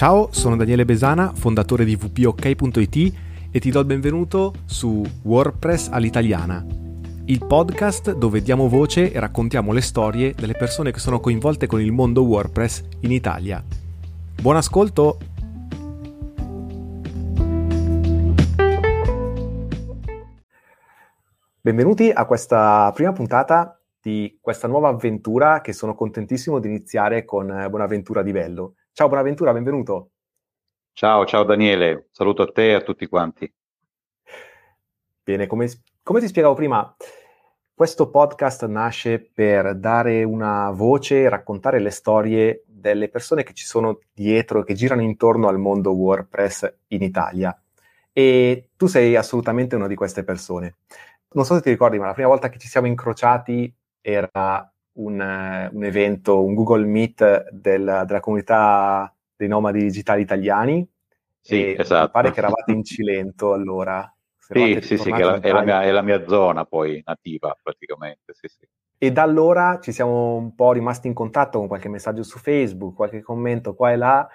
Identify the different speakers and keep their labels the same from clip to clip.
Speaker 1: Ciao, sono Daniele Besana, fondatore di vpok.it e ti do il benvenuto su WordPress all'italiana, il podcast dove diamo voce e raccontiamo le storie delle persone che sono coinvolte con il mondo WordPress in Italia. Buon ascolto! Benvenuti a questa prima puntata di questa nuova avventura che sono contentissimo di iniziare con Buonaventura di Bello. Ciao Bonaventura, benvenuto.
Speaker 2: Ciao, ciao Daniele, saluto a te e a tutti quanti.
Speaker 1: Bene, come, come ti spiegavo prima, questo podcast nasce per dare una voce, raccontare le storie delle persone che ci sono dietro, che girano intorno al mondo WordPress in Italia. E tu sei assolutamente una di queste persone. Non so se ti ricordi, ma la prima volta che ci siamo incrociati era un, un evento, un Google Meet del, della comunità dei nomadi digitali italiani.
Speaker 2: Sì, esatto.
Speaker 1: Mi pare che eravate in Cilento allora.
Speaker 2: Sì, sì, sì, che è, è, la mia, è, la mia, zona poi nativa praticamente, sì, sì.
Speaker 1: E da allora ci siamo un po' rimasti in contatto con qualche messaggio su Facebook, qualche commento qua e là,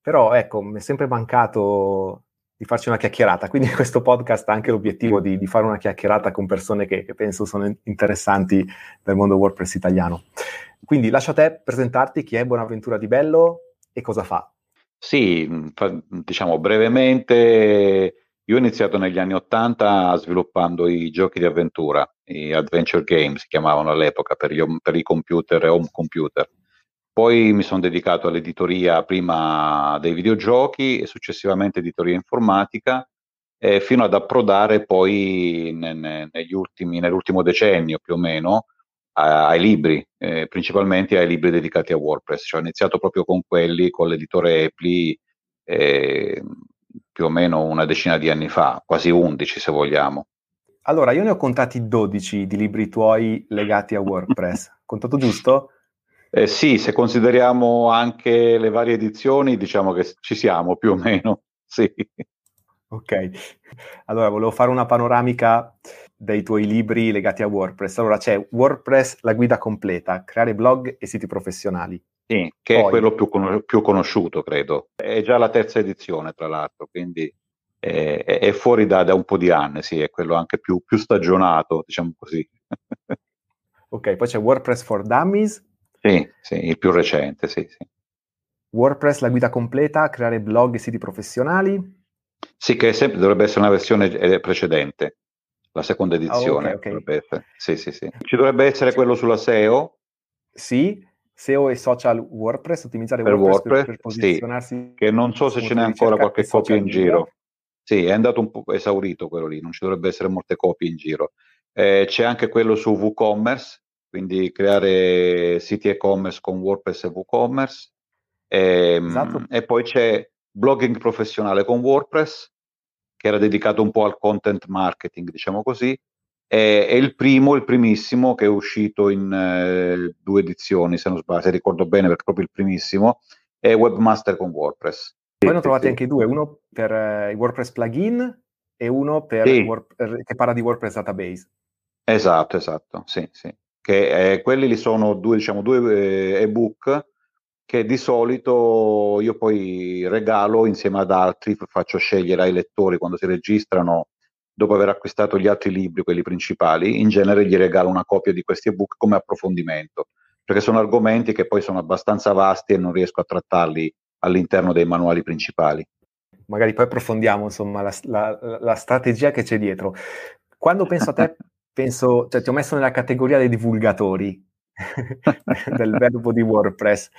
Speaker 1: però ecco, mi è sempre mancato di farci una chiacchierata. Quindi questo podcast ha anche l'obiettivo di, di fare una chiacchierata con persone che, che, penso sono interessanti nel mondo WordPress italiano. Quindi lascio a te presentarti chi è Buonaventura di Bello e cosa fa.
Speaker 2: Sì, diciamo brevemente, io ho iniziato negli anni Ottanta sviluppando i giochi di avventura, i adventure games si chiamavano all'epoca per, gli, per i computer e home computer poi mi sono dedicato all'editoria prima dei videogiochi e successivamente editoria informatica, eh, fino ad approdare poi ne, ne, negli ultimi, nell'ultimo decennio più o meno a, ai libri, eh, principalmente ai libri dedicati a WordPress. Cioè, ho iniziato proprio con quelli, con l'editore Epli, eh, più o meno una decina di anni fa, quasi 11 se vogliamo.
Speaker 1: Allora, io ne ho contati 12 di libri tuoi legati a WordPress. Contato giusto?
Speaker 2: Eh, sì, se consideriamo anche le varie edizioni, diciamo che ci siamo più o meno. Sì.
Speaker 1: Ok, allora volevo fare una panoramica dei tuoi libri legati a WordPress. Allora c'è WordPress, la guida completa, creare blog e siti professionali.
Speaker 2: Sì, che Poi, è quello più, con- più, conosciuto, credo. È già la terza edizione, tra l'altro, quindi è, è fuori da, da, un po' di anni, sì, è quello anche più, più stagionato, diciamo così.
Speaker 1: ok, poi c'è WordPress for Dummies,
Speaker 2: sì, sì, il più recente, sì, sì.
Speaker 1: WordPress, la guida completa, creare blog e siti professionali.
Speaker 2: Sì, che sempre, dovrebbe essere una versione eh, precedente, la seconda edizione. Oh, okay, okay. Sì, sì, sì. Ci dovrebbe essere quello sulla SEO.
Speaker 1: Sì, SEO e social WordPress, ottimizzare
Speaker 2: per WordPress, WordPress per, posizionarsi. Sì, che non so se ce n'è ancora qualche copia in giro. Sì, è andato un po' esaurito quello lì, non ci dovrebbe essere molte copie in giro. Eh, c'è anche quello su WooCommerce, quindi creare siti e-commerce con WordPress e WooCommerce. E, ehm, esatto. e poi c'è blogging professionale con WordPress, che era dedicato un po' al content marketing, diciamo così. E, e il primo, il primissimo, che è uscito in eh, due edizioni, se non sbaglio, se ricordo bene, perché è proprio il primissimo, è Webmaster con WordPress.
Speaker 1: Poi ne ho trovati sì. anche due, uno per eh, i WordPress plugin e uno per sì. Word, che parla di WordPress Database.
Speaker 2: Esatto, esatto, sì, sì che eh, quelli sono due, diciamo, due eh, ebook che di solito io poi regalo insieme ad altri, faccio scegliere ai lettori quando si registrano, dopo aver acquistato gli altri libri, quelli principali, in genere gli regalo una copia di questi ebook come approfondimento, perché sono argomenti che poi sono abbastanza vasti e non riesco a trattarli all'interno dei manuali principali.
Speaker 1: Magari poi approfondiamo insomma la, la, la strategia che c'è dietro. Quando penso a te penso, cioè ti ho messo nella categoria dei divulgatori del verbo di WordPress.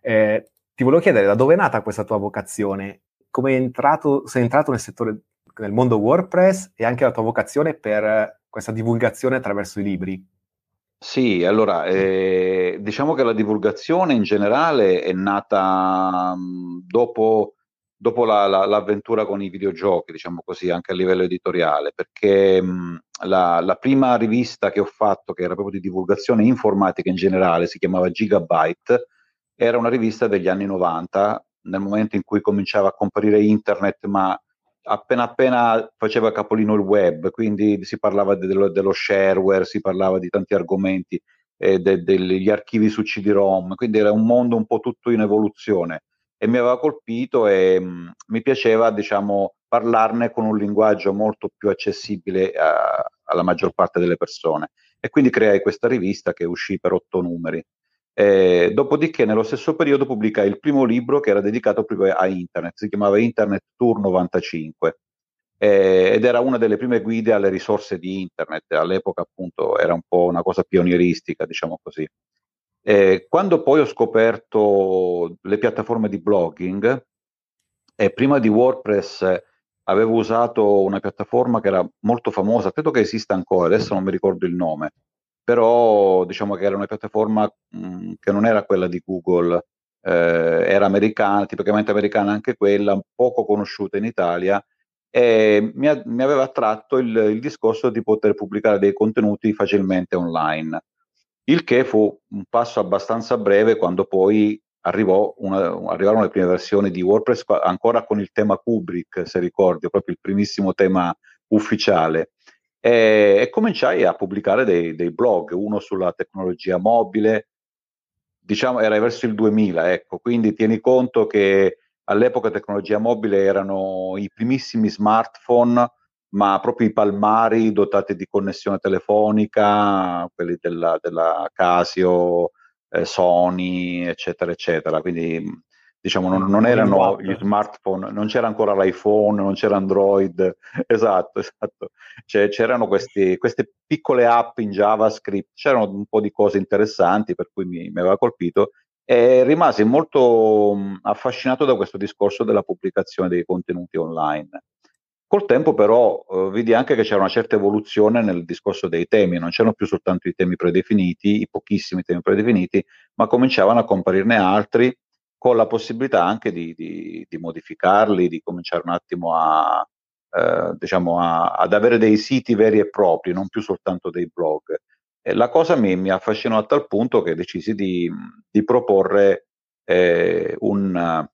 Speaker 1: Eh, ti volevo chiedere da dove è nata questa tua vocazione? Come entrato, sei entrato nel settore, nel mondo WordPress e anche la tua vocazione per questa divulgazione attraverso i libri?
Speaker 2: Sì, allora, eh, diciamo che la divulgazione in generale è nata mh, dopo dopo la, la, l'avventura con i videogiochi, diciamo così, anche a livello editoriale, perché mh, la, la, prima rivista che ho fatto, che era proprio di divulgazione informatica in generale, si chiamava Gigabyte, era una rivista degli anni 90, nel momento in cui cominciava a comparire internet, ma appena appena faceva capolino il web, quindi si parlava dello, dello shareware, si parlava di tanti argomenti, eh, de, degli archivi su CD-ROM, quindi era un mondo un po' tutto in evoluzione e mi aveva colpito e mh, mm, mi piaceva, diciamo, parlarne con un linguaggio molto più accessibile a, alla maggior parte delle persone. E quindi creai questa rivista che uscì per otto numeri. Eh, dopodiché, nello stesso periodo, pubblicai il primo libro che era dedicato proprio a Internet, si chiamava Internet Tour 95 eh, ed era una delle prime guide alle risorse di Internet. All'epoca, appunto, era un po' una cosa pionieristica, diciamo così. Eh, quando poi ho scoperto le piattaforme di blogging, eh, prima di WordPress avevo usato una piattaforma che era molto famosa, credo che esista ancora, adesso non mi ricordo il nome, però diciamo che era una piattaforma mh, che non era quella di Google, eh, era americana, tipicamente americana anche quella, poco conosciuta in Italia, e mi, ha, mi aveva attratto il, il discorso di poter pubblicare dei contenuti facilmente online il che fu un passo abbastanza breve quando poi una, arrivarono le prime versioni di WordPress ancora con il tema Kubrick, se ricordi, proprio il primissimo tema ufficiale. E, e cominciai a pubblicare dei, dei, blog, uno sulla tecnologia mobile, diciamo era verso il 2000, ecco, quindi tieni conto che all'epoca tecnologia mobile erano i primissimi smartphone ma proprio i palmari dotati di connessione telefonica, quelli della, della Casio, eh, Sony, eccetera, eccetera. Quindi diciamo non, non erano gli smartphone, non c'era ancora l'iPhone, non c'era Android, esatto, esatto. Cioè, c'erano questi, queste piccole app in JavaScript, c'erano un po' di cose interessanti per cui mi, mi aveva colpito e rimasi molto affascinato da questo discorso della pubblicazione dei contenuti online. Col tempo però eh, vedi anche che c'era una certa evoluzione nel discorso dei temi, non c'erano più soltanto i temi predefiniti, i pochissimi temi predefiniti, ma cominciavano a comparirne altri con la possibilità anche di, di, di modificarli, di cominciare un attimo a, eh, diciamo a, ad avere dei siti veri e propri, non più soltanto dei blog. E la cosa mi, mi affascinò a tal punto che decisi di, di proporre eh, un,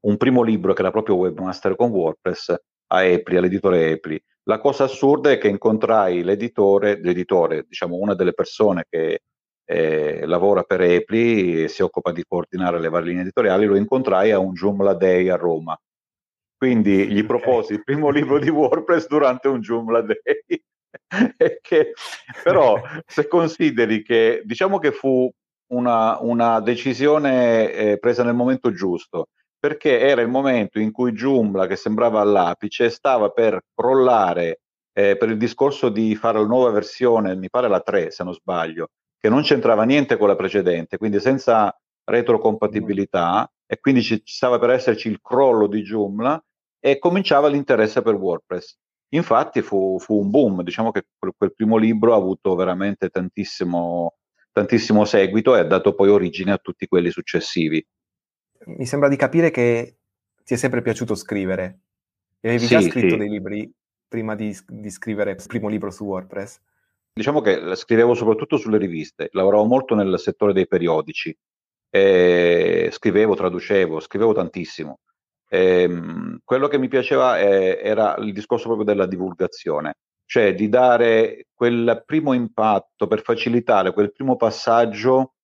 Speaker 2: un primo libro che era proprio Webmaster con WordPress, a Epli, all'editore Epli. La cosa assurda è che incontrai l'editore, l'editore, diciamo una delle persone che eh, lavora per Epli e si occupa di coordinare le varie linee editoriali, lo incontrai a un Joomla Day a Roma. Quindi gli proposi il primo libro di WordPress durante un Joomla Day. che, però se consideri che diciamo che fu una, una decisione eh, presa nel momento giusto, perché era il momento in cui Joomla, che sembrava all'apice, stava per crollare eh, per il discorso di fare la nuova versione, mi pare la 3 se non sbaglio, che non c'entrava niente con la precedente, quindi senza retrocompatibilità, e quindi ci, stava per esserci il crollo di Joomla e cominciava l'interesse per WordPress. Infatti fu, fu un boom, diciamo che quel, quel, primo libro ha avuto veramente tantissimo, tantissimo seguito e ha dato poi origine a tutti quelli successivi
Speaker 1: mi sembra di capire che ti è sempre piaciuto scrivere. E avevi sì, già scritto sì. dei libri prima di, di, scrivere il primo libro su WordPress?
Speaker 2: Diciamo che scrivevo soprattutto sulle riviste, lavoravo molto nel settore dei periodici, e scrivevo, traducevo, scrivevo tantissimo. E, ehm, quello che mi piaceva eh, era il discorso proprio della divulgazione, cioè di dare quel primo impatto per facilitare quel primo passaggio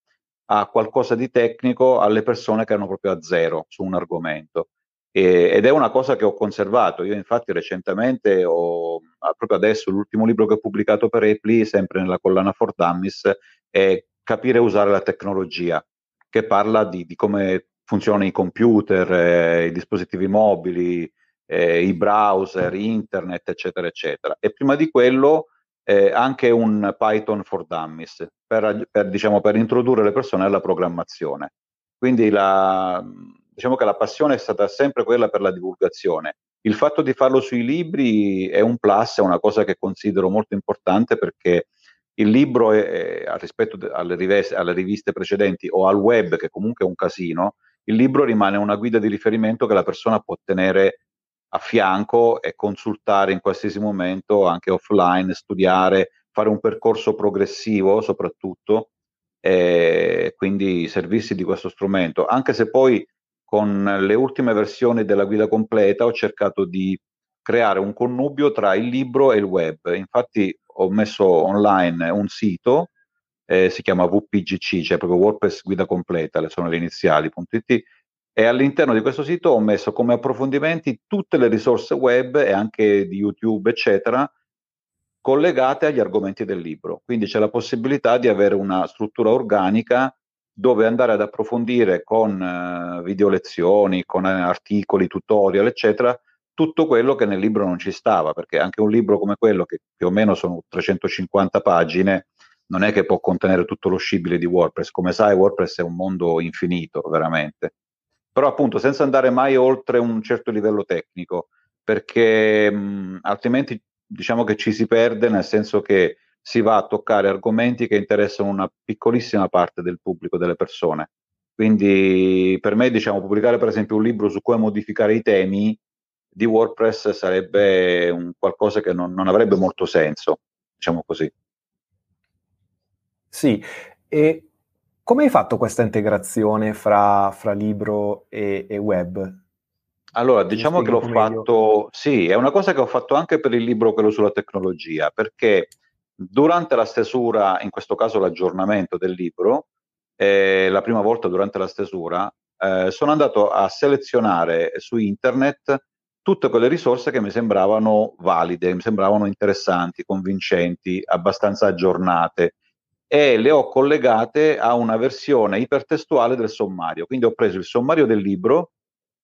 Speaker 2: a qualcosa di tecnico alle persone che erano proprio a zero su un argomento. E, ed è una cosa che ho conservato. Io infatti recentemente ho, proprio adesso, l'ultimo libro che ho pubblicato per Apple, sempre nella collana For Dummies, è Capire e usare la tecnologia, che parla di, di come funzionano i computer, eh, i dispositivi mobili, eh, i browser, internet, eccetera, eccetera. E prima di quello eh, anche un Python for Dummies per, per, diciamo, per, introdurre le persone alla programmazione. Quindi la, diciamo che la passione è stata sempre quella per la divulgazione. Il fatto di farlo sui libri è un plus, è una cosa che considero molto importante perché il libro, è, è, rispetto alle riviste, alle riviste precedenti o al web, che comunque è un casino, il libro rimane una guida di riferimento che la persona può tenere a fianco e consultare in qualsiasi momento, anche offline, studiare, fare un percorso progressivo soprattutto, e quindi servirsi di questo strumento, anche se poi con le ultime versioni della guida completa ho cercato di creare un connubio tra il libro e il web. Infatti ho messo online un sito, eh, si chiama VPGC, cioè proprio WordPress guida completa, le sono le iniziali.it, e all'interno di questo sito ho messo come approfondimenti tutte le risorse web e anche di YouTube, eccetera, collegate agli argomenti del libro. Quindi c'è la possibilità di avere una struttura organica dove andare ad approfondire con uh, video lezioni, con uh, articoli, tutorial, eccetera, tutto quello che nel libro non ci stava, perché anche un libro come quello, che più o meno sono 350 pagine, non è che può contenere tutto lo scibile di WordPress. Come sai, WordPress è un mondo infinito, veramente. Però appunto senza andare mai oltre un certo livello tecnico, perché mh, altrimenti diciamo che ci si perde, nel senso che si va a toccare argomenti che interessano una piccolissima parte del pubblico, delle persone. Quindi per me, diciamo, pubblicare per esempio un libro su come modificare i temi di WordPress sarebbe un qualcosa che non, non avrebbe molto senso, diciamo così.
Speaker 1: Sì, e come hai fatto questa integrazione fra, fra libro e, e, web?
Speaker 2: Allora, diciamo che l'ho fatto, sì, è una cosa che ho fatto anche per il libro, quello sulla tecnologia, perché durante la stesura, in questo caso l'aggiornamento del libro, eh, la prima volta durante la stesura, eh, sono andato a selezionare su internet tutte quelle risorse che mi sembravano valide, mi sembravano interessanti, convincenti, abbastanza aggiornate e le ho collegate a una versione ipertestuale del sommario. Quindi ho preso il sommario del libro,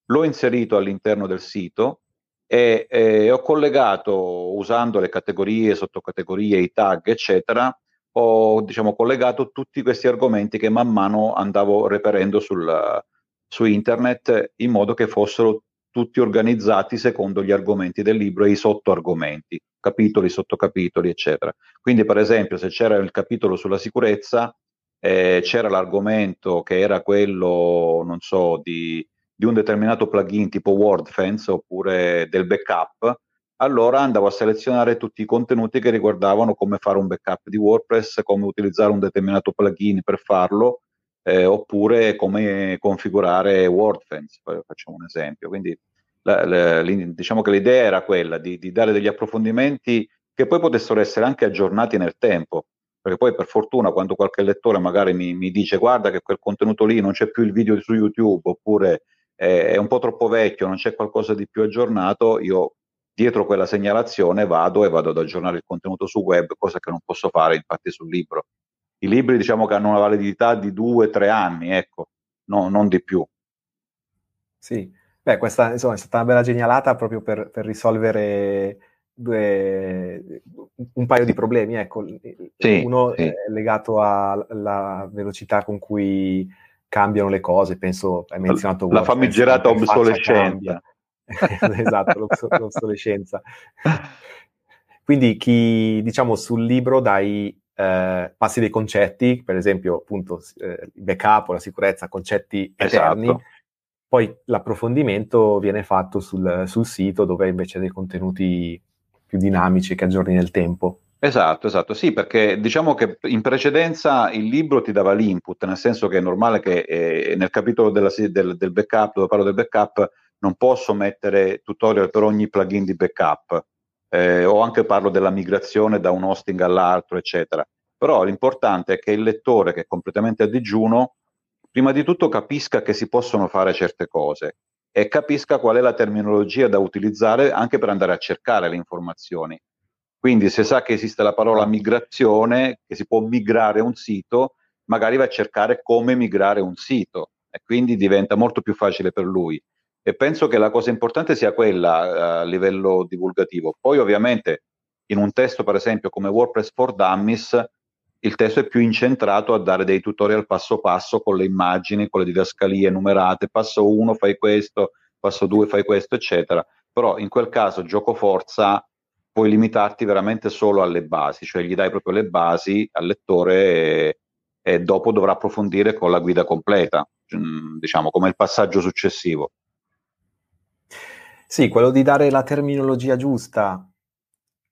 Speaker 2: l'ho inserito all'interno del sito e, e ho collegato usando le categorie, sottocategorie, i tag, eccetera, ho diciamo, collegato tutti questi argomenti che man mano andavo reperendo sul, su internet in modo che fossero tutti organizzati secondo gli argomenti del libro e i sottoargomenti, capitoli, sottocapitoli, eccetera. Quindi, per esempio, se c'era il capitolo sulla sicurezza, eh, c'era l'argomento che era quello, non so, di di un determinato plugin tipo WordFence oppure del backup, allora andavo a selezionare tutti i contenuti che riguardavano come fare un backup di WordPress, come utilizzare un determinato plugin per farlo, eh, oppure come configurare WordFence, facciamo un esempio. Quindi la, la, diciamo che l'idea era quella di, di dare degli approfondimenti che poi potessero essere anche aggiornati nel tempo, perché poi per fortuna quando qualche lettore magari mi, mi, dice guarda che quel contenuto lì non c'è più il video su YouTube oppure è un po' troppo vecchio, non c'è qualcosa di più aggiornato, io dietro quella segnalazione vado e vado ad aggiornare il contenuto su web, cosa che non posso fare infatti sul libro. I libri diciamo che hanno una validità di due, tre anni, ecco, no, non di più.
Speaker 1: Sì, beh, questa insomma, è stata una bella genialata proprio per, per risolvere due, un paio di problemi. Ecco. Sì, Uno sì. è legato alla velocità con cui cambiano le cose, penso, hai menzionato...
Speaker 2: La famigerata obsolescenza.
Speaker 1: esatto, l'obsolescenza. Quindi chi, diciamo, sul libro dai eh, passi dei concetti, per esempio, appunto, eh, il backup, la sicurezza, concetti eterni, esatto. poi l'approfondimento viene fatto sul, sul sito dove invece dei contenuti più dinamici che aggiorni nel tempo.
Speaker 2: Esatto, esatto, sì, perché diciamo che in precedenza il libro ti dava l'input, nel senso che è normale che eh, nel capitolo della, del, del, backup, dove parlo del backup, non posso mettere tutorial per ogni plugin di backup, eh, o anche parlo della migrazione da un hosting all'altro, eccetera. Però l'importante è che il lettore che è completamente a digiuno, prima di tutto capisca che si possono fare certe cose e capisca qual è la terminologia da utilizzare anche per andare a cercare le informazioni quindi se sa che esiste la parola migrazione, che si può migrare un sito, magari va a cercare come migrare un sito e quindi diventa molto più facile per lui. E penso che la cosa importante sia quella eh, a livello divulgativo. Poi ovviamente in un testo, per esempio, come WordPress for Dummies, il testo è più incentrato a dare dei tutorial passo passo con le immagini, con le didascalie numerate, passo 1 fai questo, passo 2 fai questo, eccetera. Però in quel caso gioco forza puoi limitarti veramente solo alle basi, cioè gli dai proprio le basi al lettore e, e dopo dovrà approfondire con la guida completa, mm, diciamo come il passaggio successivo.
Speaker 1: Sì, quello di dare la terminologia giusta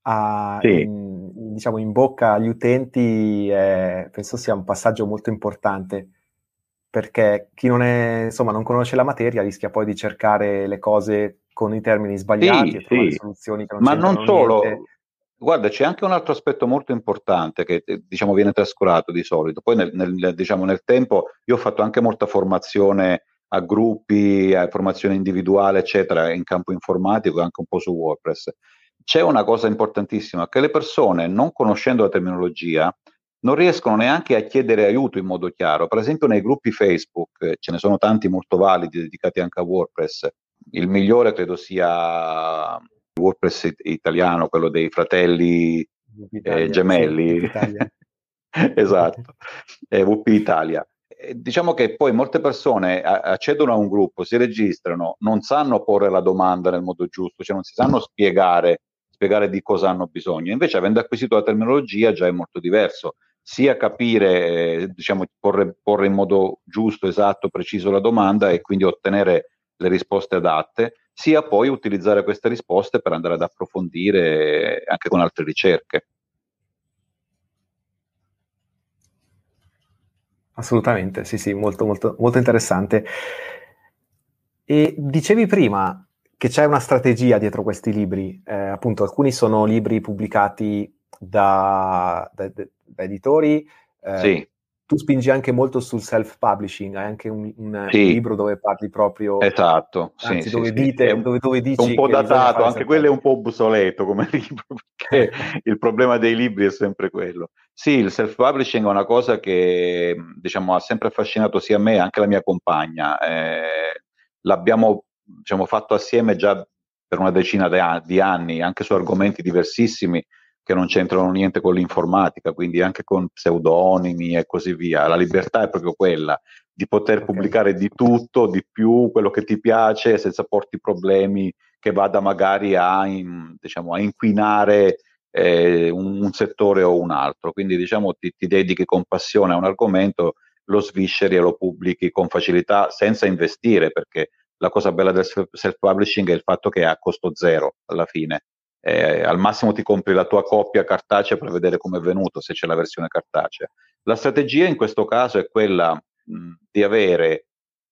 Speaker 1: a, sì. in, diciamo, in bocca agli utenti è, penso sia un passaggio molto importante perché chi non, è, insomma, non conosce la materia rischia poi di cercare le cose con i termini sbagliati sì, e trovare sì. soluzioni che non
Speaker 2: Ma non solo, niente. guarda, c'è anche un altro aspetto molto importante che eh, diciamo viene trascurato di solito. Poi nel, nel, diciamo, nel tempo io ho fatto anche molta formazione a gruppi, a formazione individuale, eccetera, in campo informatico e anche un po' su WordPress. C'è una cosa importantissima, che le persone, non conoscendo la terminologia, non riescono neanche a chiedere aiuto in modo chiaro. Per esempio nei gruppi Facebook, ce ne sono tanti molto validi dedicati anche a WordPress. Il migliore credo sia WordPress italiano, quello dei fratelli Italia, eh, gemelli. Sì, esatto, eh, WP Italia. Diciamo che poi molte persone accedono a un gruppo, si registrano, non sanno porre la domanda nel modo giusto, cioè non si sanno spiegare, spiegare di cosa hanno bisogno. Invece, avendo acquisito la terminologia, già è molto diverso sia capire, diciamo, porre, porre, in modo giusto, esatto, preciso la domanda e quindi ottenere le risposte adatte, sia poi utilizzare queste risposte per andare ad approfondire anche con altre ricerche.
Speaker 1: Assolutamente, sì, sì, molto, molto, molto interessante. E dicevi prima che c'è una strategia dietro questi libri, eh, appunto alcuni sono libri pubblicati da, da, da editori. Eh, sì. Tu spingi anche molto sul self-publishing, hai anche un, un, sì. libro dove parli proprio...
Speaker 2: Esatto,
Speaker 1: anzi, sì, dove, dite, dove, dove dici...
Speaker 2: Un po' datato, anche quello è un po' obsoleto come libro, perché il problema dei libri è sempre quello. Sì, il self-publishing è una cosa che diciamo, ha sempre affascinato sia me che anche la mia compagna. Eh, l'abbiamo diciamo, fatto assieme già per una decina di anni, anche su argomenti diversissimi che non c'entrano niente con l'informatica, quindi anche con pseudonimi e così via. La libertà è proprio quella di poter okay. pubblicare di tutto, di più, quello che ti piace, senza porti problemi che vada magari a, in, diciamo, a inquinare eh, un, un, settore o un altro. Quindi diciamo ti, ti dedichi con passione a un argomento, lo svisceri e lo pubblichi con facilità senza investire, perché la cosa bella del self-publishing è il fatto che è a costo zero alla fine eh, al massimo ti compri la tua coppia cartacea per vedere come è venuto, se c'è la versione cartacea. La strategia in questo caso è quella mh, di avere,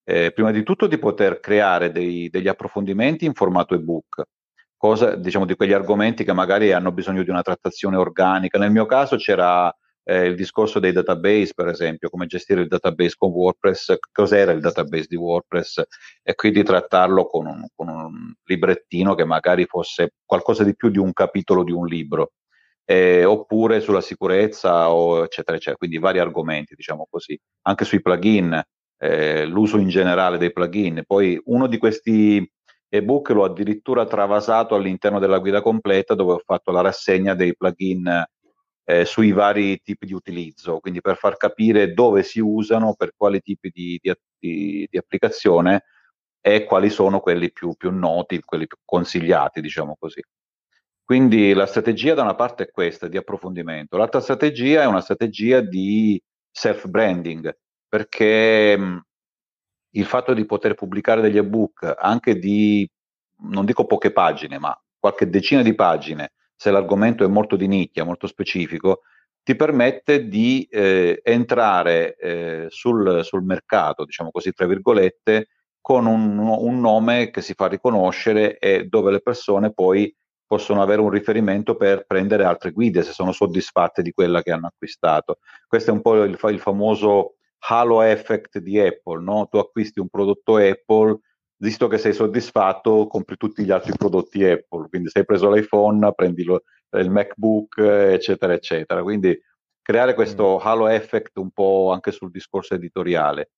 Speaker 2: eh, prima di tutto, di poter creare dei, degli approfondimenti in formato ebook, cosa, diciamo, di quegli argomenti che magari hanno bisogno di una trattazione organica. Nel mio caso c'era eh, il discorso dei database, per esempio, come gestire il database con WordPress, cos'era il database di WordPress e quindi trattarlo con un, con un librettino che magari fosse qualcosa di più di un capitolo di un libro. Eh, oppure sulla sicurezza, o eccetera, eccetera. Quindi vari argomenti, diciamo così. Anche sui plugin, eh, l'uso in generale dei plugin. Poi uno di questi ebook l'ho addirittura travasato all'interno della guida completa dove ho fatto la rassegna dei plugin eh, sui vari tipi di utilizzo, quindi per far capire dove si usano, per quali tipi di, di, di, applicazione e quali sono quelli più, più, noti, quelli più consigliati, diciamo così. Quindi la strategia da una parte è questa, di approfondimento, l'altra strategia è una strategia di self-branding, perché mh, il fatto di poter pubblicare degli ebook anche di, non dico poche pagine, ma qualche decina di pagine, se l'argomento è molto di nicchia, molto specifico, ti permette di eh, entrare eh, sul, sul, mercato, diciamo così, tra virgolette, con un, un, nome che si fa riconoscere e dove le persone poi possono avere un riferimento per prendere altre guide se sono soddisfatte di quella che hanno acquistato. Questo è un po' il, il famoso halo effect di Apple, no? Tu acquisti un prodotto Apple, visto che sei soddisfatto, compri tutti gli altri prodotti Apple. Quindi se hai preso l'iPhone, prendi lo, il MacBook, eccetera, eccetera. Quindi creare questo mm. halo effect un po' anche sul discorso editoriale.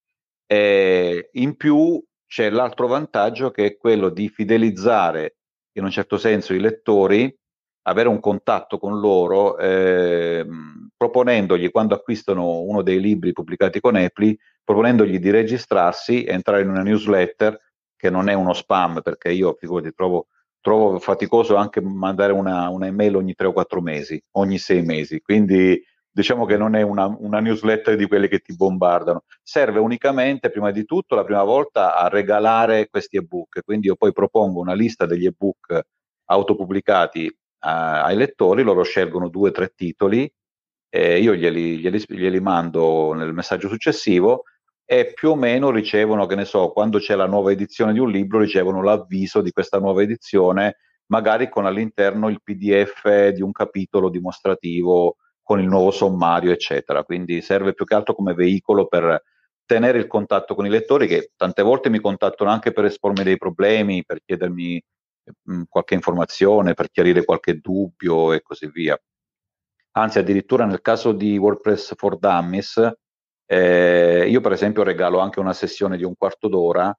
Speaker 2: E in più c'è l'altro vantaggio che è quello di fidelizzare in un certo senso i lettori, avere un contatto con loro, eh, proponendogli quando acquistano uno dei libri pubblicati con Apple, proponendogli di registrarsi, entrare in una newsletter che non è uno spam, perché io figurati, trovo, trovo faticoso anche mandare una, una, email ogni tre o quattro mesi, ogni sei mesi, quindi diciamo che non è una, una, newsletter di quelle che ti bombardano, serve unicamente, prima di tutto, la prima volta a regalare questi ebook, quindi io poi propongo una lista degli ebook autopubblicati uh, ai lettori, loro scelgono due o tre titoli, eh, io glieli, glieli, glieli mando nel messaggio successivo e più o meno ricevono, che ne so, quando c'è la nuova edizione di un libro, ricevono l'avviso di questa nuova edizione, magari con all'interno il PDF di un capitolo dimostrativo con il nuovo sommario, eccetera. Quindi serve più che altro come veicolo per tenere il contatto con i lettori che tante volte mi contattano anche per espormi dei problemi, per chiedermi mh, mm, qualche informazione, per chiarire qualche dubbio e così via. Anzi, addirittura nel caso di WordPress for Dummies, eh, io per esempio regalo anche una sessione di un quarto d'ora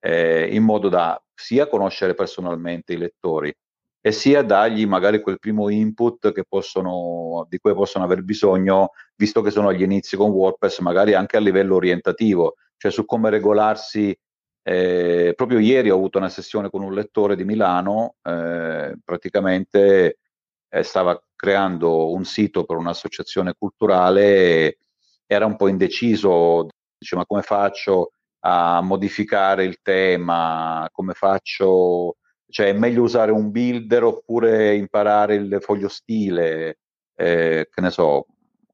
Speaker 2: eh, in modo da sia conoscere personalmente i lettori e sia dargli magari quel primo input possono, di cui possono aver bisogno, visto che sono agli inizi con WordPress, magari anche a livello orientativo, cioè su come regolarsi. Eh, proprio ieri ho avuto una sessione con un lettore di Milano, eh, praticamente eh, stava creando un sito per un'associazione culturale, era un po' indeciso, dice ma come faccio a modificare il tema, come faccio cioè è meglio usare un builder oppure imparare il foglio stile, eh, che ne so,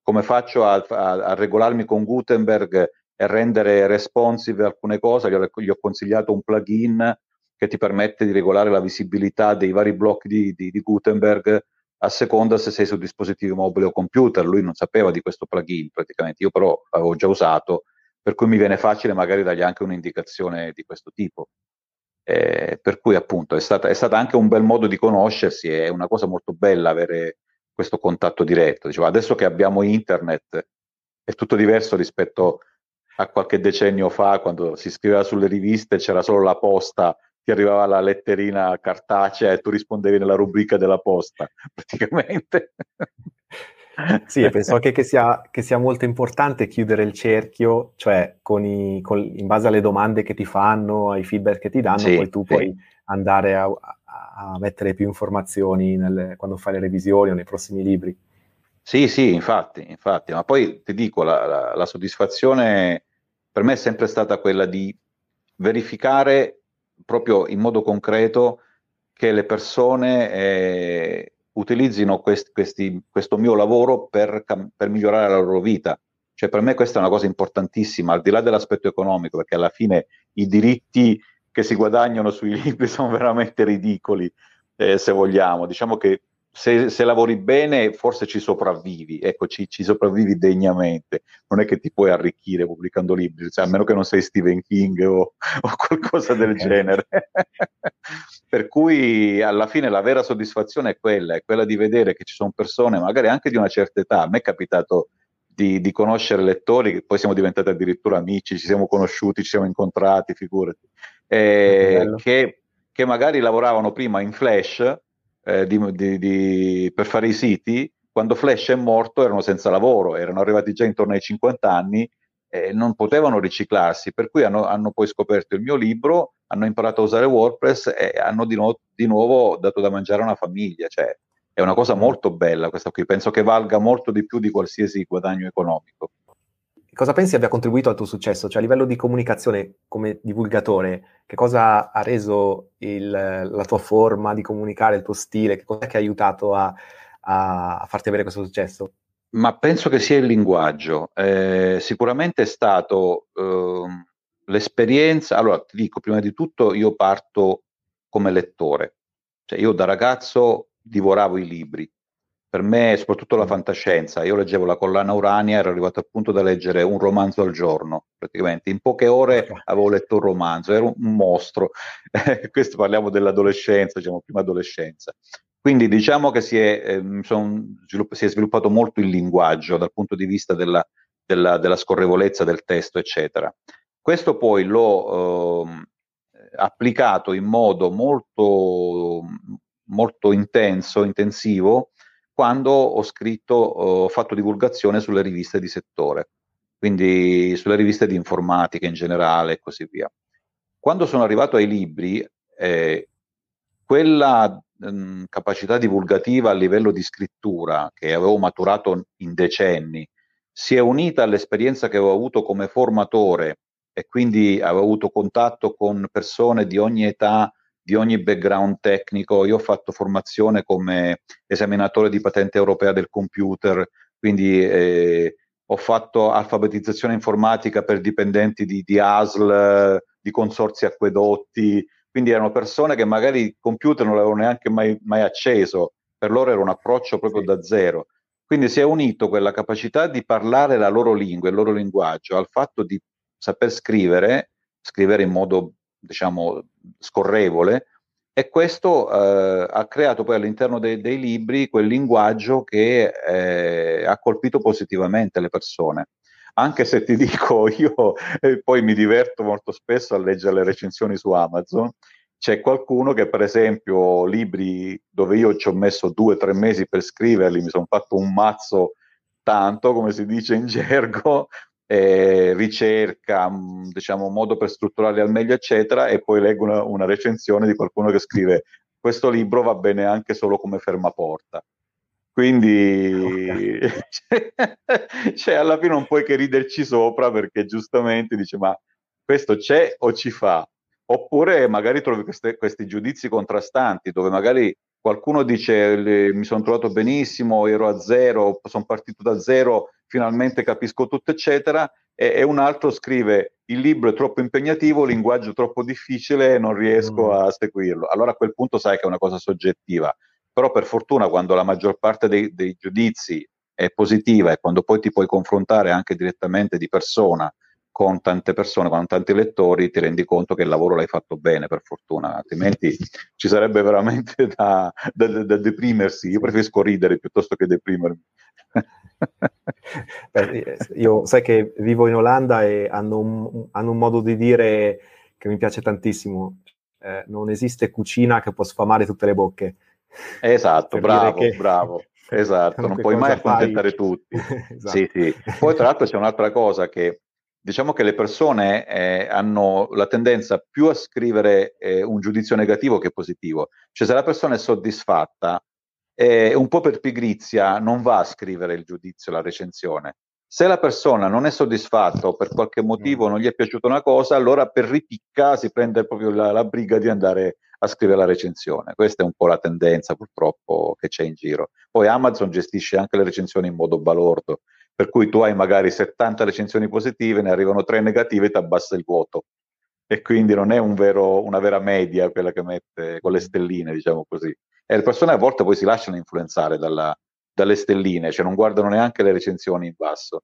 Speaker 2: come faccio a, a, a, regolarmi con Gutenberg e rendere responsive alcune cose, gli ho consigliato un plugin che ti permette di regolare la visibilità dei vari blocchi di, di, di Gutenberg a seconda se sei su dispositivi mobili o computer. Lui non sapeva di questo plugin praticamente, io però l'avevo già usato, per cui mi viene facile magari dargli anche un'indicazione di questo tipo. Eh, per cui appunto è stata, è stata, anche un bel modo di conoscersi, è una cosa molto bella avere questo contatto diretto. Dicevo, adesso che abbiamo internet è tutto diverso rispetto a qualche decennio fa, quando si scriveva sulle riviste, c'era solo la posta, ti arrivava la letterina cartacea e tu rispondevi nella rubrica della posta, praticamente.
Speaker 1: Sì, penso anche che sia, che sia, molto importante chiudere il cerchio, cioè i, con, in base alle domande che ti fanno, ai feedback che ti danno, sì, poi tu sì. puoi andare a, a, mettere più informazioni nelle, quando fai le revisioni o nei prossimi libri.
Speaker 2: Sì, sì, infatti, infatti, ma poi ti dico, la, la, la soddisfazione per me è sempre stata quella di verificare proprio in modo concreto che le persone eh, utilizzino quest, questi, questo mio lavoro per, per, migliorare la loro vita. Cioè, per me questa è una cosa importantissima, al di là dell'aspetto economico, perché alla fine i diritti che si guadagnano sui libri sono veramente ridicoli, eh, se vogliamo. Diciamo che se, se, lavori bene forse ci sopravvivi, ecco, ci, ci, sopravvivi degnamente, non è che ti puoi arricchire pubblicando libri, cioè, a meno che non sei Stephen King o, o qualcosa del genere. per cui alla fine la vera soddisfazione è quella, è quella di vedere che ci sono persone, magari anche di una certa età, a me è capitato di, di conoscere lettori, che poi siamo diventati addirittura amici, ci siamo conosciuti, ci siamo incontrati, figurati, eh, che, che magari lavoravano prima in Flash, eh, di, di, di, per fare i siti, quando Flash è morto erano senza lavoro, erano arrivati già intorno ai 50 anni e non potevano riciclarsi, per cui hanno, hanno poi scoperto il mio libro, hanno imparato a usare WordPress e hanno di, no, di nuovo dato da mangiare a una famiglia. Cioè, è una cosa molto bella questa qui, penso che valga molto di più di qualsiasi guadagno economico.
Speaker 1: Cosa pensi abbia contribuito al tuo successo? Cioè a livello di comunicazione come divulgatore, che cosa ha reso il, la tua forma di comunicare, il tuo stile? Che cosa ti ha aiutato a, a, farti avere questo successo?
Speaker 2: Ma penso che sia il linguaggio. Eh, sicuramente è stato eh, l'esperienza. Allora, ti dico, prima di tutto io parto come lettore. Cioè, io da ragazzo divoravo i libri per me, soprattutto la mm. fantascienza, io leggevo la collana Urania, ero arrivato al punto da leggere un romanzo al giorno, praticamente. In poche ore avevo letto un romanzo, ero un mostro. Questo parliamo dell'adolescenza, diciamo prima adolescenza. Quindi diciamo che si è, eh, svilupp- si è, sviluppato molto il linguaggio dal punto di vista della, della, della scorrevolezza del testo, eccetera. Questo poi l'ho eh, applicato in modo molto, molto intenso, intensivo, quando ho scritto, ho fatto divulgazione sulle riviste di settore, quindi sulle riviste di informatica in generale e così via. Quando sono arrivato ai libri, eh, quella mh, mm, capacità divulgativa a livello di scrittura che avevo maturato in decenni si è unita all'esperienza che avevo avuto come formatore e quindi avevo avuto contatto con persone di ogni età di ogni background tecnico. Io ho fatto formazione come esaminatore di patente europea del computer, quindi eh, ho fatto alfabetizzazione informatica per dipendenti di, di ASL, di consorzi acquedotti, quindi erano persone che magari il computer non l'avevano neanche mai, mai acceso, per loro era un approccio proprio da zero. Quindi si è unito quella capacità di parlare la loro lingua, il loro linguaggio, al fatto di saper scrivere, scrivere in modo, diciamo, scorrevole, e questo eh, ha creato poi all'interno de- dei libri quel linguaggio che eh, ha colpito positivamente le persone. Anche se ti dico, io eh, poi mi diverto molto spesso a leggere le recensioni su Amazon. C'è qualcuno che, per esempio, libri dove io ci ho messo due o tre mesi per scriverli, mi sono fatto un mazzo tanto, come si dice in gergo, eh, ricerca, mh, diciamo, modo per strutturarli al meglio, eccetera, e poi leggo una, una, recensione di qualcuno che scrive questo libro va bene anche solo come fermaporta. Quindi cioè, alla fine non puoi che riderci sopra perché giustamente dice ma questo c'è o ci fa? Oppure magari trovi queste, questi giudizi contrastanti dove magari qualcuno dice mi sono trovato benissimo, ero a zero, sono partito da zero, finalmente capisco tutto, eccetera, e, e, un altro scrive il libro è troppo impegnativo, linguaggio troppo difficile, non riesco mm. a seguirlo. Allora a quel punto sai che è una cosa soggettiva, però per fortuna quando la maggior parte dei, dei giudizi è positiva e quando poi ti puoi confrontare anche direttamente di persona con tante persone, con tanti lettori, ti rendi conto che il lavoro l'hai fatto bene, per fortuna, altrimenti ci sarebbe veramente da, da, da deprimersi. Io preferisco ridere piuttosto che deprimermi.
Speaker 1: Beh, io sai che vivo in Olanda e hanno un, hanno un modo di dire che mi piace tantissimo. Eh, non esiste cucina che può sfamare tutte le bocche.
Speaker 2: Esatto, bravo, che... bravo. Esatto, non puoi mai accontentare fai... tutti. esatto. sì, sì. Poi tra l'altro c'è un'altra cosa che diciamo che le persone eh, hanno la tendenza più a scrivere eh, un giudizio negativo che positivo. Cioè se la persona è soddisfatta, eh, un po' per pigrizia non va a scrivere il giudizio, la recensione. Se la persona non è soddisfatta o per qualche motivo non gli è piaciuta una cosa, allora per ripicca si prende proprio la, la briga di andare a scrivere la recensione. Questa è un po' la tendenza purtroppo che c'è in giro. Poi Amazon gestisce anche le recensioni in modo balordo, per cui tu hai magari 70 recensioni positive, ne arrivano 3 negative e ti abbassa il voto. E quindi non è un vero, una vera media quella che mette con le stelline, diciamo così. E le persone a volte poi si lasciano influenzare dalla, dalle stelline, cioè non guardano neanche le recensioni in basso,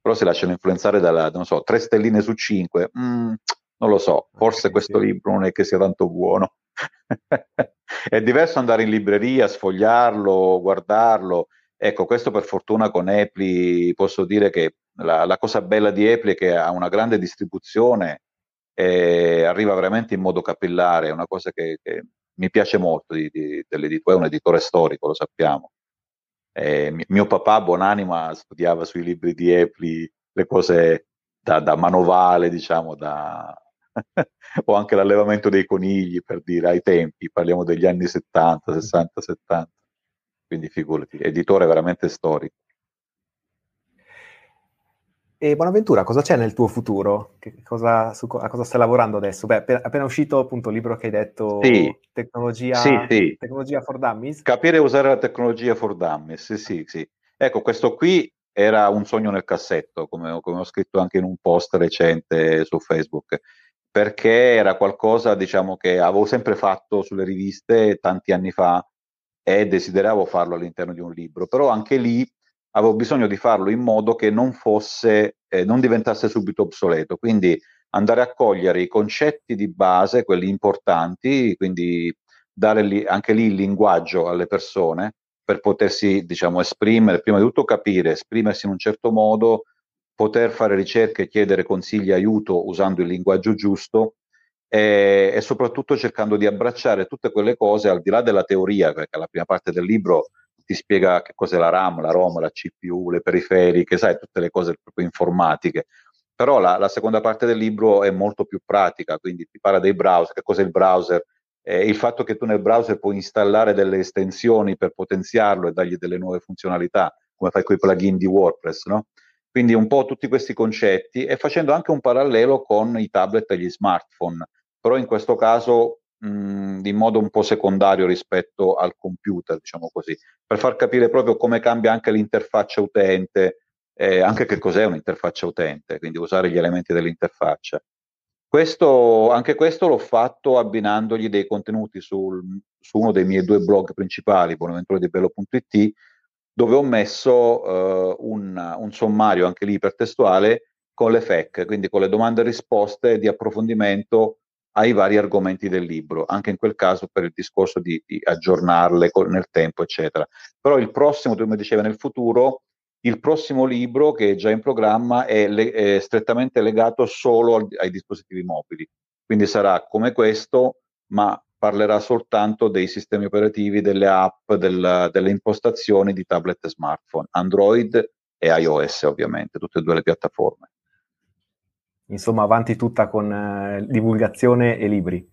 Speaker 2: però si lasciano influenzare dalla, non so, 3 stelline su 5. Mm, non lo so, forse questo libro non è che sia tanto buono. è diverso andare in libreria, sfogliarlo, guardarlo Ecco, questo per fortuna con Apple posso dire che la, la cosa bella di Apple è che ha una grande distribuzione e arriva veramente in modo capillare, è una cosa che, che mi piace molto di, di, dell'editore, è un editore storico, lo sappiamo. Eh, mio papà, buonanima, studiava sui libri di Apple le cose da, da manovale, diciamo, da... o anche l'allevamento dei conigli, per dire, ai tempi, parliamo degli anni 70, 60, 70 quindi figurati, editore veramente storico.
Speaker 1: E Buonaventura, cosa c'è nel tuo futuro? Cosa, su, a cosa stai lavorando adesso? Beh, appena, uscito appunto il libro che hai detto,
Speaker 2: sì,
Speaker 1: tecnologia,
Speaker 2: sì, sì.
Speaker 1: tecnologia for Dummies.
Speaker 2: Capire usare la tecnologia for Dummies, sì, sì. Ecco, questo qui era un sogno nel cassetto, come, come ho scritto anche in un post recente su Facebook, perché era qualcosa, diciamo, che avevo sempre fatto sulle riviste tanti anni fa, e desideravo farlo all'interno di un libro, però anche lì avevo bisogno di farlo in modo che non fosse, eh, non diventasse subito obsoleto, quindi andare a cogliere i concetti di base, quelli importanti, quindi dare lì, anche lì il linguaggio alle persone per potersi, diciamo, esprimere, prima di tutto capire, esprimersi in un certo modo, poter fare ricerche, chiedere consigli, aiuto usando il linguaggio giusto e, e, soprattutto cercando di abbracciare tutte quelle cose al di là della teoria, perché la prima parte del libro ti spiega che cos'è la RAM, la ROM, la CPU, le periferiche, sai, tutte le cose proprio informatiche. Però la, la seconda parte del libro è molto più pratica, quindi ti parla dei browser, che cos'è il browser, eh, il fatto che tu nel browser puoi installare delle estensioni per potenziarlo e dargli delle nuove funzionalità, come fai con i plugin di WordPress, no? Quindi un po' tutti questi concetti e facendo anche un parallelo con i tablet e gli smartphone però in questo caso mh, in modo un po' secondario rispetto al computer, diciamo così, per far capire proprio come cambia anche l'interfaccia utente, eh, anche che cos'è un'interfaccia utente, quindi usare gli elementi dell'interfaccia. Questo, anche questo l'ho fatto abbinandogli dei contenuti sul, su uno dei miei due blog principali, bonaventuradibello.it, dove ho messo uh, un, un, sommario anche lì ipertestuale con le FEC, quindi con le domande e risposte di approfondimento ai vari argomenti del libro, anche in quel caso per il discorso di, di aggiornarle col, nel tempo, eccetera. Però il prossimo, tu mi dicevi nel futuro, il prossimo libro che è già in programma è, le, è strettamente legato solo al, ai dispositivi mobili, quindi sarà come questo, ma parlerà soltanto dei sistemi operativi, delle app, del, delle impostazioni di tablet e smartphone, Android e iOS ovviamente, tutte e due le piattaforme.
Speaker 1: Insomma, avanti tutta con eh, divulgazione e libri.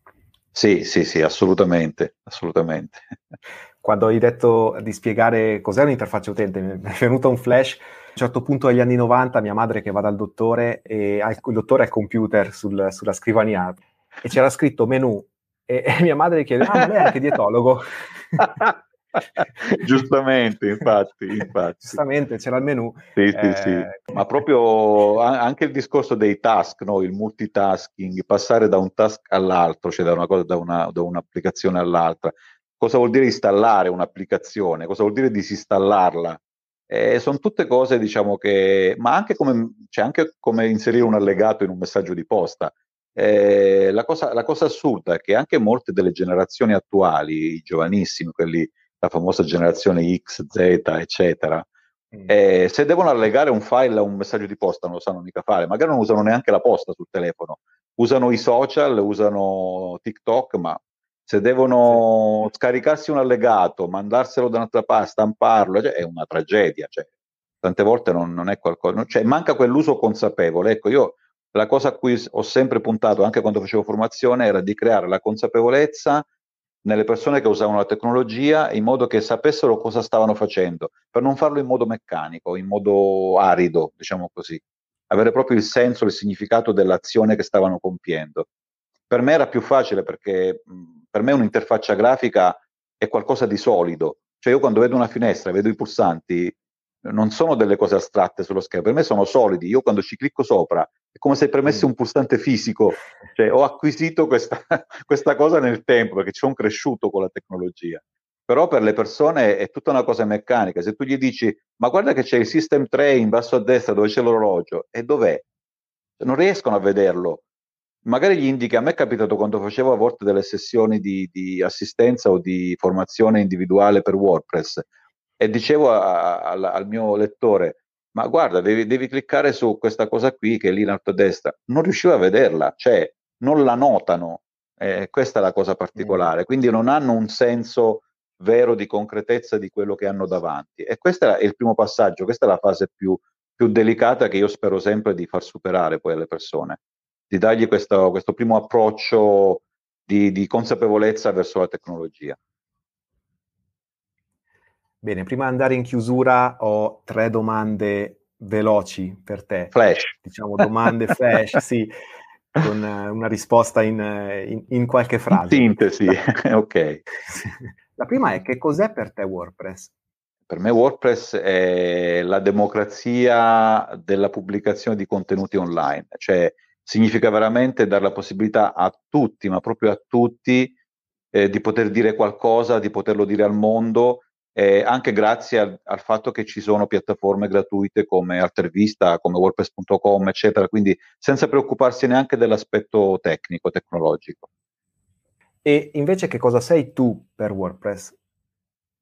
Speaker 2: Sì, sì, sì, assolutamente, assolutamente.
Speaker 1: Quando hai detto di spiegare cos'è un'interfaccia utente, mi è venuto un flash. A un certo punto degli anni 90 mia madre che va dal dottore e ha il, il dottore al computer sul, sulla scrivania e c'era scritto menu e, e mia madre chiede, ah, lei è anche dietologo?
Speaker 2: Giustamente, infatti, infatti.
Speaker 1: Giustamente, c'era il menu.
Speaker 2: Sì, sì, eh... sì. Ma proprio anche il discorso dei task, no? il multitasking, passare da un task all'altro, cioè da, una cosa, da, una, da un'applicazione all'altra. Cosa vuol dire installare un'applicazione? Cosa vuol dire disinstallarla? Eh, sono tutte cose, diciamo che, ma anche come, cioè anche come inserire un allegato in un messaggio di posta. Eh, la, cosa, la, cosa, assurda è che anche molte delle generazioni attuali, i giovanissimi, quelli la famosa generazione X, Z, eccetera, mm. eh, se devono allegare un file a un messaggio di posta non lo sanno mica fare, magari non usano neanche la posta sul telefono, usano i social, usano TikTok, ma se devono scaricarsi un allegato, mandarselo da un'altra parte, stamparlo, cioè, è una tragedia. Cioè, tante volte non, non è qualcosa, cioè, manca quell'uso consapevole. Ecco, io la cosa a cui ho sempre puntato anche quando facevo formazione era di creare la consapevolezza nelle persone che usavano la tecnologia in modo che sapessero cosa stavano facendo, per non farlo in modo meccanico, in modo arido, diciamo così, avere proprio il senso, il significato dell'azione che stavano compiendo. Per me era più facile perché per me un'interfaccia grafica è qualcosa di solido, cioè io quando vedo una finestra, vedo i pulsanti, non sono delle cose astratte sullo schermo, per me sono solidi. Io quando ci clicco sopra è come se premessi mm. un pulsante fisico, cioè ho acquisito questa, questa cosa nel tempo perché ci sono cresciuto con la tecnologia. Però per le persone è tutta una cosa meccanica. Se tu gli dici, ma guarda che c'è il system tray in basso a destra dove c'è l'orologio, e dov'è? Non riescono a vederlo. Magari gli indichi, a me è capitato quando facevo a volte delle sessioni di, di assistenza o di formazione individuale per WordPress, e dicevo a, a, al mio lettore, ma guarda, devi, devi, cliccare su questa cosa qui che è lì in alto a destra. Non riuscivo a vederla, cioè non la notano. Eh, questa è la cosa particolare. Mm. Quindi non hanno un senso vero di concretezza di quello che hanno davanti. E questo è il primo passaggio, questa è la fase più, più delicata che io spero sempre di far superare poi alle persone, di dargli questo, questo primo approccio di, di consapevolezza verso la tecnologia.
Speaker 1: Bene, prima di andare in chiusura ho tre domande veloci per te.
Speaker 2: Flash.
Speaker 1: Diciamo domande flash, sì, con uh, una risposta in, in, in, qualche frase.
Speaker 2: Sintesi, ok.
Speaker 1: La prima è che cos'è per te WordPress?
Speaker 2: Per me WordPress è la democrazia della pubblicazione di contenuti online, cioè significa veramente dare la possibilità a tutti, ma proprio a tutti, eh, di poter dire qualcosa, di poterlo dire al mondo eh, anche grazie al, al, fatto che ci sono piattaforme gratuite come Altervista, come WordPress.com, eccetera, quindi senza preoccuparsi neanche dell'aspetto tecnico, tecnologico.
Speaker 1: E invece che cosa sei tu per WordPress?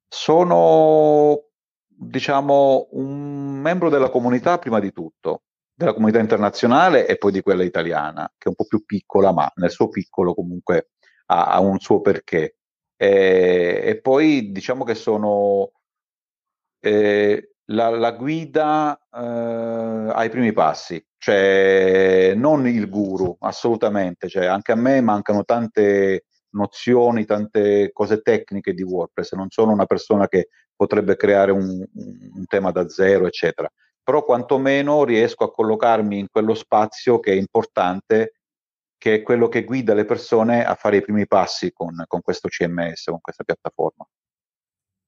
Speaker 2: Sono, diciamo, un membro della comunità prima di tutto, della comunità internazionale e poi di quella italiana, che è un po' più piccola, ma nel suo piccolo comunque ha, ha un suo perché. Eh, e poi diciamo che sono eh, la, la, guida eh, ai primi passi, cioè non il guru, assolutamente, cioè, anche a me mancano tante nozioni, tante cose tecniche di WordPress, non sono una persona che potrebbe creare un, un tema da zero, eccetera, però quantomeno riesco a collocarmi in quello spazio che è importante che è quello che guida le persone a fare i primi passi con, con questo CMS, con questa piattaforma.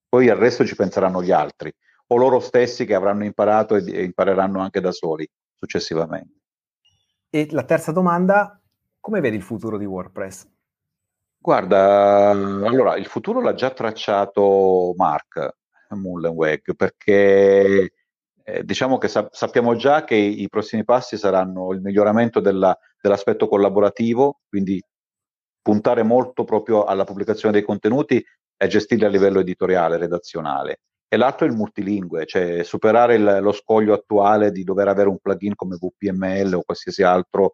Speaker 2: Poi al resto ci penseranno gli altri, o loro stessi che avranno imparato e, e impareranno anche da soli successivamente.
Speaker 1: E la terza domanda, come vedi il futuro di WordPress?
Speaker 2: Guarda, allora il futuro l'ha già tracciato Mark Mullenweg perché eh, diciamo che sa- sappiamo già che i prossimi passi saranno il miglioramento della, dell'aspetto collaborativo, quindi puntare molto proprio alla pubblicazione dei contenuti e gestirli a livello editoriale, redazionale. E l'altro è il multilingue, cioè superare il, lo scoglio attuale di dover avere un plugin come VPML o qualsiasi altro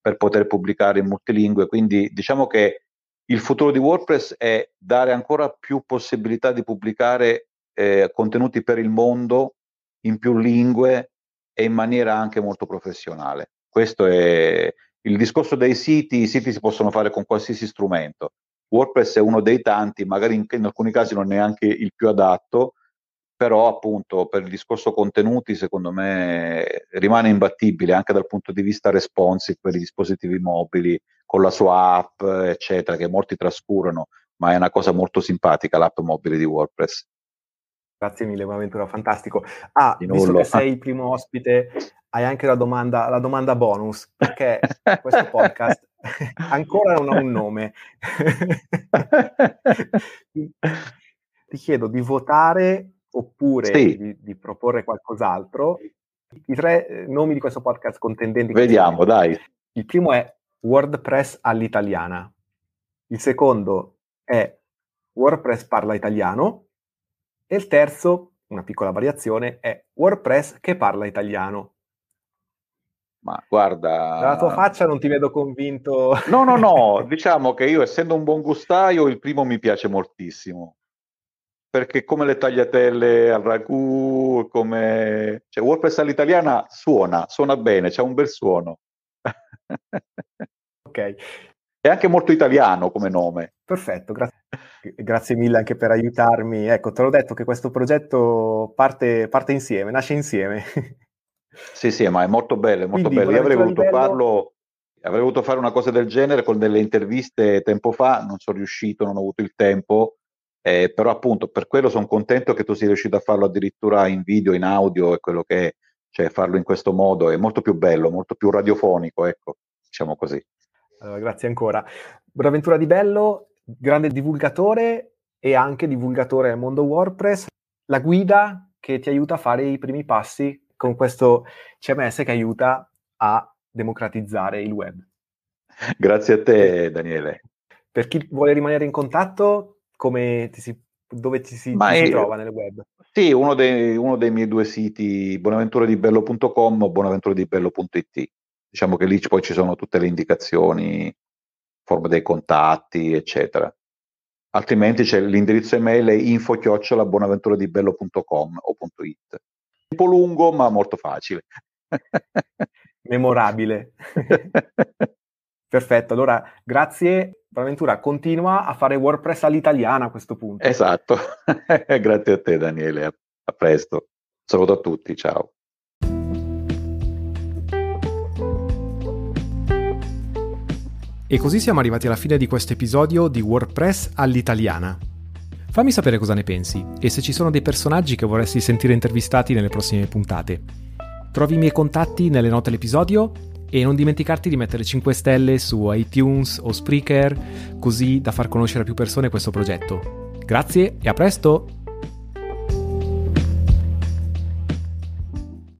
Speaker 2: per poter pubblicare in multilingue. Quindi diciamo che il futuro di WordPress è dare ancora più possibilità di pubblicare eh, contenuti per il mondo in più lingue e in maniera anche molto professionale. Questo è il discorso dei siti, i siti si possono fare con qualsiasi strumento. WordPress è uno dei tanti, magari in, in alcuni casi non è neanche il più adatto, però appunto per il discorso contenuti secondo me rimane imbattibile anche dal punto di vista responsive per i dispositivi mobili, con la sua app, eccetera, che molti trascurano, ma è una cosa molto simpatica l'app mobile di WordPress.
Speaker 1: Grazie mille, Bonaventura, fantastico. Ah, visto che sei il primo ospite, hai anche la domanda, la domanda bonus, perché questo podcast ancora non ha un nome. Ti chiedo di votare oppure sì. di, di, proporre qualcos'altro. I tre eh, nomi di questo podcast contendenti.
Speaker 2: Vediamo, dai.
Speaker 1: Il primo è WordPress all'italiana. Il secondo è WordPress parla italiano. E il terzo, una piccola variazione, è WordPress che parla italiano.
Speaker 2: Ma guarda...
Speaker 1: Dalla tua faccia non ti vedo convinto.
Speaker 2: No, no, no, diciamo che io essendo un buon gustaio il primo mi piace moltissimo. Perché come le tagliatelle al ragù, come... Cioè, WordPress all'italiana suona, suona bene, c'è un bel suono.
Speaker 1: ok.
Speaker 2: È anche molto italiano come nome.
Speaker 1: Perfetto, grazie. Grazie mille anche per aiutarmi. Ecco, te l'ho detto che questo progetto parte, parte insieme, nasce insieme.
Speaker 2: Sì, sì, ma è molto bello, è molto Quindi, bello. Io avrei voluto livello... farlo, avrei voluto fare una cosa del genere con delle interviste tempo fa, non sono riuscito, non ho avuto il tempo, eh, però appunto per quello sono contento che tu sia riuscito a farlo addirittura in video, in audio e quello che è, cioè farlo in questo modo è molto più bello, molto più radiofonico, ecco, diciamo così.
Speaker 1: Allora, grazie ancora. Buonavventura di Bello, grande divulgatore e anche divulgatore del mondo WordPress, la guida che ti aiuta a fare i primi passi con questo CMS che aiuta a democratizzare il web.
Speaker 2: Grazie a te Daniele.
Speaker 1: Per chi vuole rimanere in contatto, si, dove ti si, ti si trova nel web?
Speaker 2: Sì, uno dei, uno dei miei due siti, bonaventuradibello.com o bonaventuradibello.it. Diciamo che lì poi ci sono tutte le indicazioni forma dei contatti, eccetera. Altrimenti c'è l'indirizzo email è info-bonaventuradibello.com o .it. Un po' lungo, ma molto facile.
Speaker 1: Memorabile. Perfetto, allora grazie Bonaventura, continua a fare WordPress all'italiana a questo punto.
Speaker 2: Esatto, grazie a te Daniele, a presto. Saluto a tutti, ciao.
Speaker 3: E così siamo arrivati alla fine di questo episodio di WordPress all'italiana. Fammi sapere cosa ne pensi e se ci sono dei personaggi che vorresti sentire intervistati nelle prossime puntate. Trovi i miei contatti nelle note dell'episodio e non dimenticarti di mettere 5 stelle su iTunes o Spreaker così da far conoscere a più persone questo progetto. Grazie e a presto!